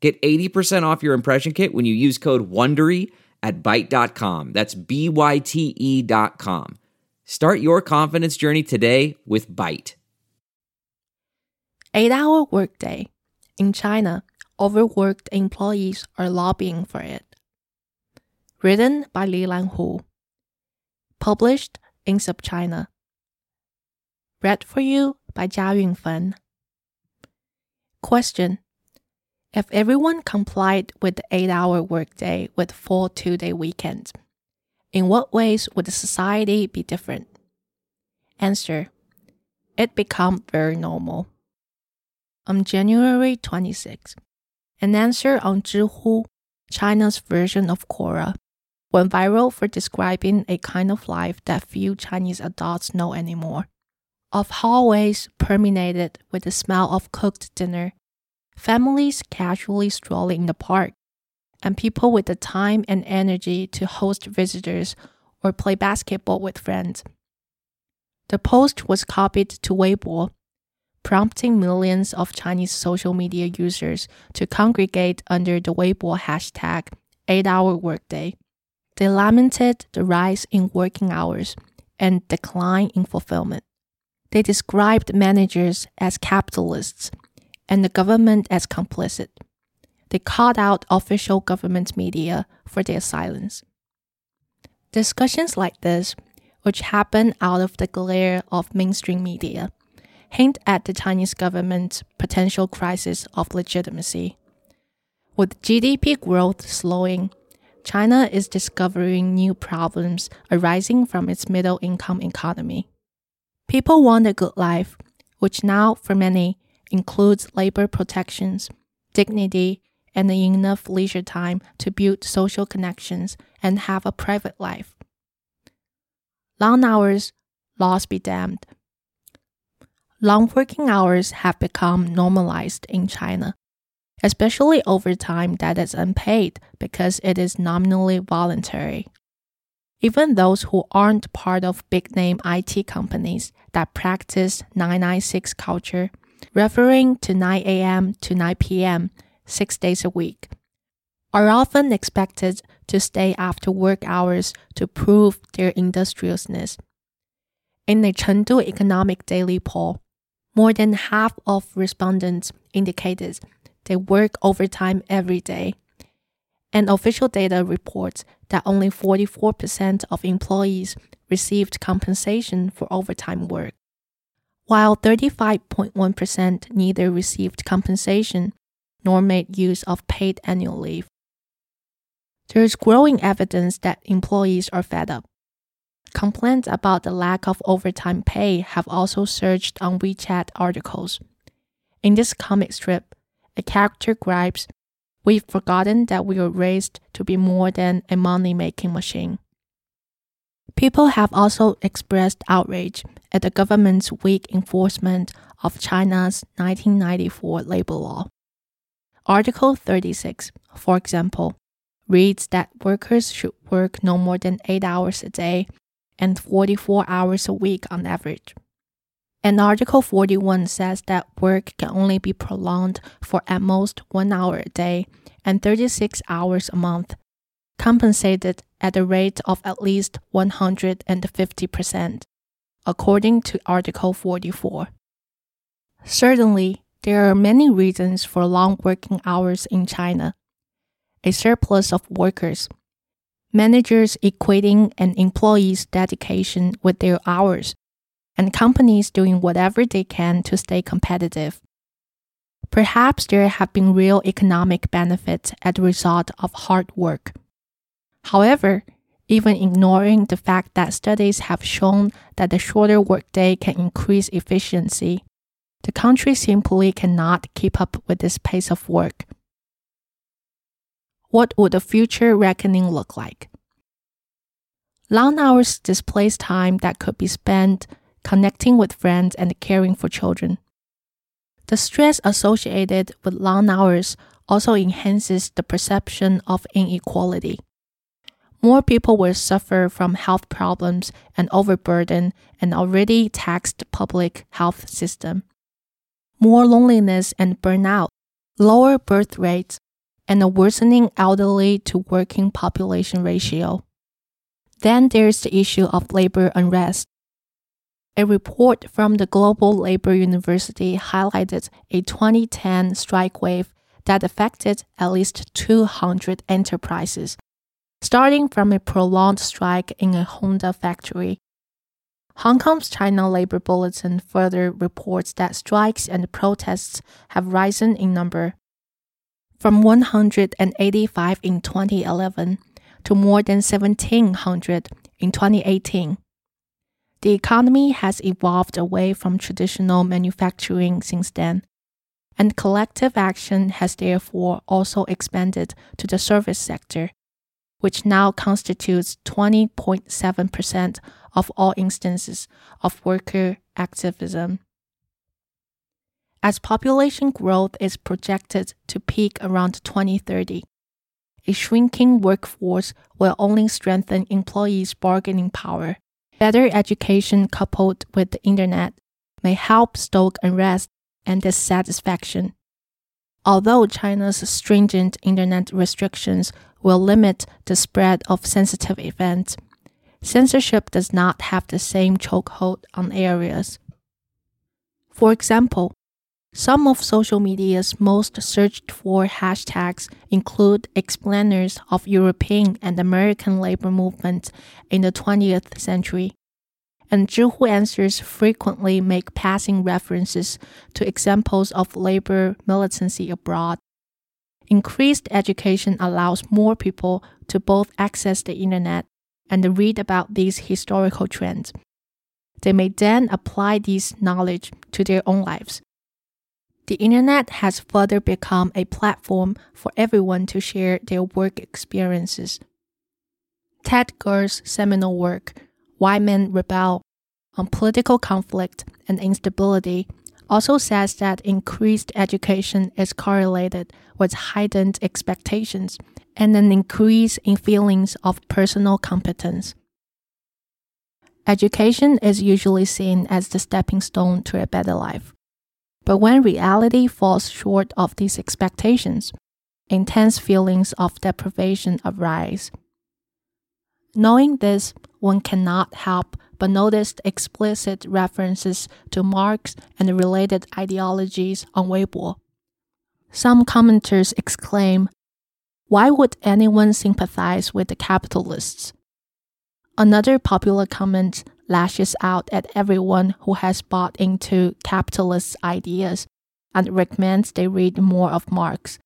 Get 80% off your impression kit when you use code WONDERY at Byte.com. That's B-Y-T-E dot com. Start your confidence journey today with Byte. Eight-hour workday. In China, overworked employees are lobbying for it. Written by Li Lanhu. Published in SupChina. Read for you by Jia Yunfen. Question if everyone complied with the eight hour workday with full two day weekends, in what ways would the society be different? Answer It become very normal. On January 26, an answer on Zhihu, China's version of Quora, went viral for describing a kind of life that few Chinese adults know anymore. Of hallways permeated with the smell of cooked dinner families casually strolling in the park, and people with the time and energy to host visitors or play basketball with friends. The post was copied to Weibo, prompting millions of Chinese social media users to congregate under the Weibo hashtag 8 hour workday. They lamented the rise in working hours and decline in fulfillment. They described managers as capitalists and the government as complicit. They called out official government media for their silence. Discussions like this, which happen out of the glare of mainstream media, hint at the Chinese government's potential crisis of legitimacy. With GDP growth slowing, China is discovering new problems arising from its middle income economy. People want a good life, which now, for many, includes labor protections, dignity, and enough leisure time to build social connections and have a private life. Long hours, laws be damned. Long working hours have become normalized in China, especially overtime that is unpaid because it is nominally voluntary. Even those who aren't part of big name IT companies that practice 996 culture referring to 9 a.m. to 9 p.m., six days a week, are often expected to stay after work hours to prove their industriousness. In a Chengdu Economic Daily poll, more than half of respondents indicated they work overtime every day. And official data reports that only 44% of employees received compensation for overtime work while 35.1% neither received compensation nor made use of paid annual leave. There is growing evidence that employees are fed up. Complaints about the lack of overtime pay have also surged on WeChat articles. In this comic strip, a character gripes, We've forgotten that we were raised to be more than a money making machine. People have also expressed outrage at the government's weak enforcement of China's 1994 labor law. Article 36, for example, reads that workers should work no more than 8 hours a day and 44 hours a week on average. And Article 41 says that work can only be prolonged for at most 1 hour a day and 36 hours a month, compensated at a rate of at least 150% according to Article 44. Certainly, there are many reasons for long working hours in China. A surplus of workers, managers equating an employee's dedication with their hours, and companies doing whatever they can to stay competitive. Perhaps there have been real economic benefits as a result of hard work. However, even ignoring the fact that studies have shown that the shorter workday can increase efficiency. The country simply cannot keep up with this pace of work. what would the future reckoning look like? Long hours displace time that could be spent connecting with friends and caring for children. The stress associated with long hours also enhances the perception of inequality. More people will suffer from health problems and overburden an already taxed public health system. More loneliness and burnout, lower birth rates, and a worsening elderly to working population ratio. Then there's the issue of labor unrest. A report from the Global Labor University highlighted a 2010 strike wave that affected at least 200 enterprises, starting from a prolonged strike in a Honda factory. Hong Kong's China Labor Bulletin further reports that strikes and protests have risen in number. From 185 in 2011 to more than 1700 in 2018. The economy has evolved away from traditional manufacturing since then, and collective action has therefore also expanded to the service sector, which now constitutes 20.7% of all instances of worker activism. As population growth is projected to peak around 2030, a shrinking workforce will only strengthen employees' bargaining power. Better education coupled with the internet may help stoke unrest and dissatisfaction. Although China's stringent internet restrictions will limit the spread of sensitive events, censorship does not have the same chokehold on areas. For example, some of social media's most searched for hashtags include explainers of European and American labor movements in the 20th century. And Zhihu answers frequently make passing references to examples of labor militancy abroad. Increased education allows more people to both access the internet and read about these historical trends. They may then apply this knowledge to their own lives the internet has further become a platform for everyone to share their work experiences. Ted Gurr's seminal work, Why Men Rebel, on political conflict and instability, also says that increased education is correlated with heightened expectations and an increase in feelings of personal competence. Education is usually seen as the stepping stone to a better life. But when reality falls short of these expectations, intense feelings of deprivation arise. Knowing this, one cannot help but notice explicit references to Marx and related ideologies on Weibo. Some commenters exclaim, Why would anyone sympathize with the capitalists? Another popular comment lashes out at everyone who has bought into capitalist ideas and recommends they read more of Marx.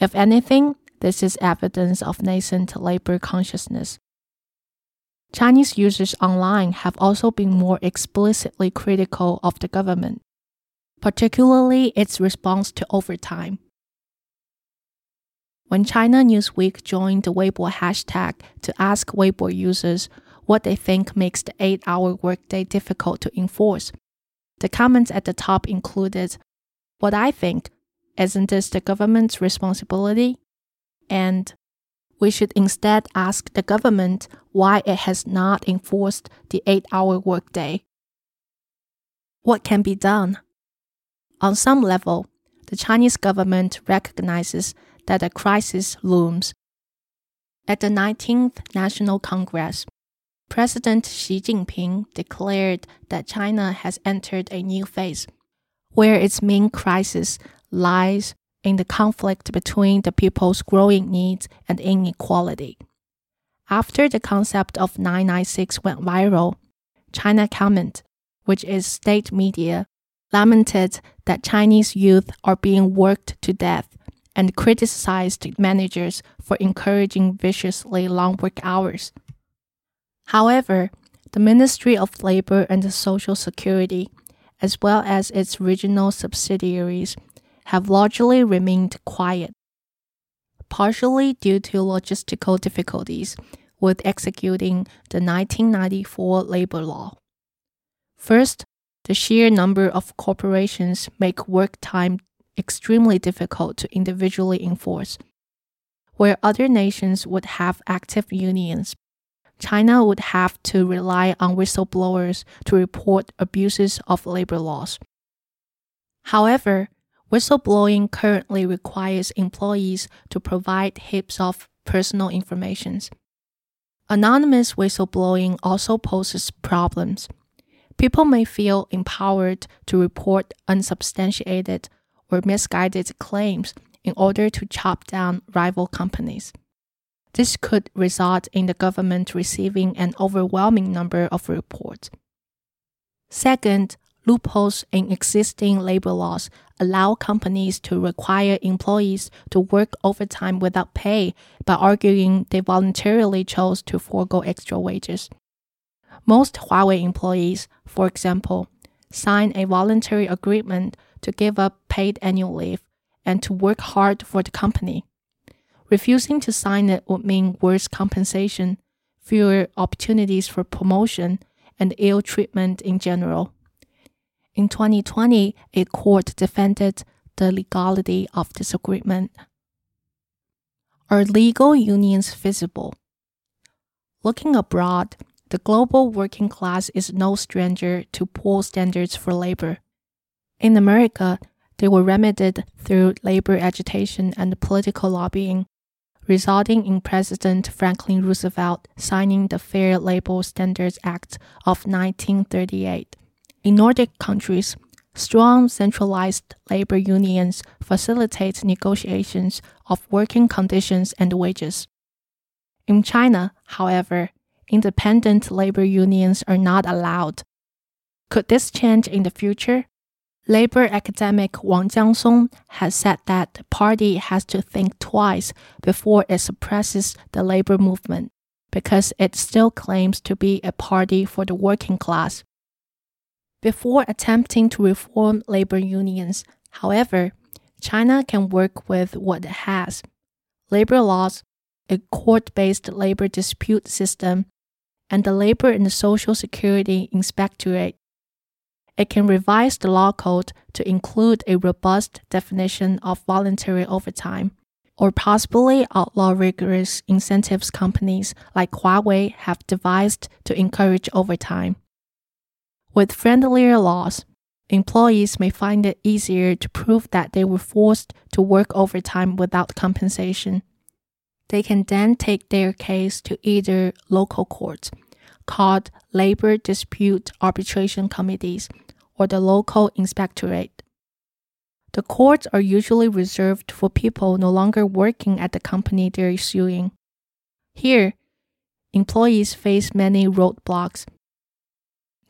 If anything, this is evidence of nascent labor consciousness. Chinese users online have also been more explicitly critical of the government, particularly its response to overtime. When China Newsweek joined the Weibo hashtag to ask Weibo users what they think makes the eight hour workday difficult to enforce. The comments at the top included, What I think, isn't this the government's responsibility? And we should instead ask the government why it has not enforced the eight hour workday. What can be done? On some level, the Chinese government recognizes that a crisis looms. At the 19th National Congress, President Xi Jinping declared that China has entered a new phase, where its main crisis lies in the conflict between the people's growing needs and inequality. After the concept of 996 went viral, China Comment, which is state media, lamented that Chinese youth are being worked to death and criticized managers for encouraging viciously long work hours. However, the Ministry of Labor and Social Security, as well as its regional subsidiaries, have largely remained quiet. partially due to logistical difficulties with executing the 1994 labor law. First, the sheer number of corporations make work time extremely difficult to individually enforce. Where other nations would have active unions, China would have to rely on whistleblowers to report abuses of labor laws. However, whistleblowing currently requires employees to provide heaps of personal information. Anonymous whistleblowing also poses problems. People may feel empowered to report unsubstantiated or misguided claims in order to chop down rival companies. This could result in the government receiving an overwhelming number of reports. Second, loopholes in existing labor laws allow companies to require employees to work overtime without pay by arguing they voluntarily chose to forego extra wages. Most Huawei employees, for example, sign a voluntary agreement to give up paid annual leave and to work hard for the company. Refusing to sign it would mean worse compensation, fewer opportunities for promotion, and ill treatment in general. In 2020, a court defended the legality of this agreement. Are legal unions feasible? Looking abroad, the global working class is no stranger to poor standards for labor. In America, they were remedied through labor agitation and political lobbying, resulting in President Franklin Roosevelt signing the Fair Labor Standards Act of 1938. In Nordic countries, strong centralized labor unions facilitate negotiations of working conditions and wages. In China, however, independent labor unions are not allowed. Could this change in the future? Labor academic Wang Jiangsong has said that the party has to think twice before it suppresses the labor movement because it still claims to be a party for the working class. Before attempting to reform labor unions, however, China can work with what it has. Labor laws, a court based labor dispute system, and the Labor and Social Security Inspectorate. It can revise the law code to include a robust definition of voluntary overtime, or possibly outlaw rigorous incentives companies like Huawei have devised to encourage overtime. With friendlier laws, employees may find it easier to prove that they were forced to work overtime without compensation. They can then take their case to either local courts, called labor dispute arbitration committees, or the local inspectorate. The courts are usually reserved for people no longer working at the company they're suing. Here, employees face many roadblocks.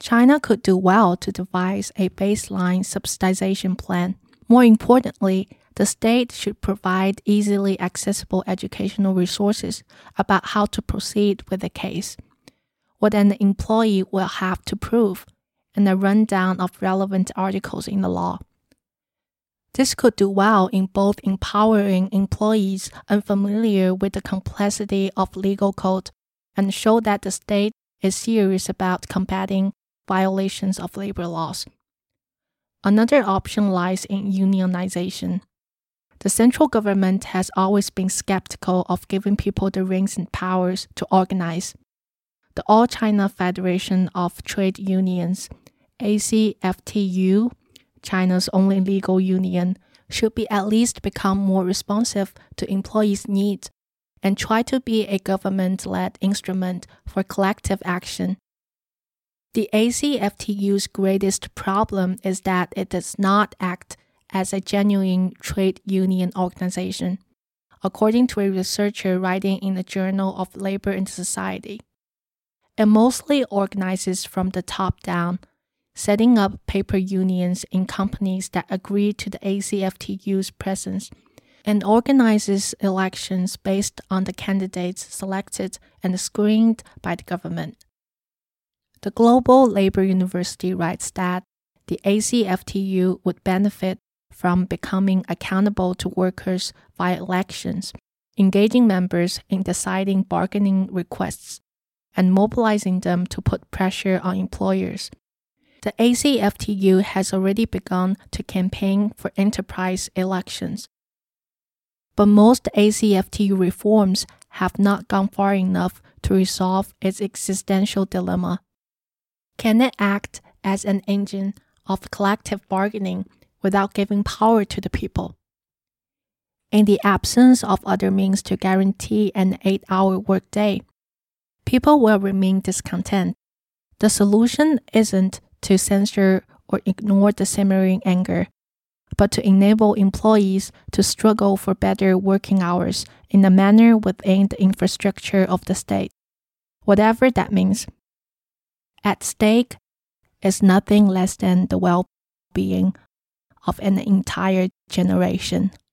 China could do well to devise a baseline subsidization plan. More importantly, the state should provide easily accessible educational resources about how to proceed with a case. What an employee will have to prove and a rundown of relevant articles in the law. This could do well in both empowering employees unfamiliar with the complexity of legal code and show that the state is serious about combating violations of labor laws. Another option lies in unionization. The central government has always been skeptical of giving people the rings and powers to organize. The All China Federation of Trade Unions ACFTU, China's only legal union, should be at least become more responsive to employees' needs and try to be a government led instrument for collective action. The ACFTU's greatest problem is that it does not act as a genuine trade union organization, according to a researcher writing in the Journal of Labor and Society. It mostly organizes from the top down setting up paper unions in companies that agree to the ACFTU's presence, and organizes elections based on the candidates selected and screened by the government. The Global Labor University writes that the ACFTU would benefit from becoming accountable to workers via elections engaging members in deciding bargaining requests, and mobilizing them to put pressure on employers. The ACFTU has already begun to campaign for enterprise elections. But most ACFTU reforms have not gone far enough to resolve its existential dilemma. Can it act as an engine of collective bargaining without giving power to the people? In the absence of other means to guarantee an eight hour workday, people will remain discontent. The solution isn't to censure or ignore the simmering anger, but to enable employees to struggle for better working hours in a manner within the infrastructure of the state, whatever that means. At stake is nothing less than the well being of an entire generation.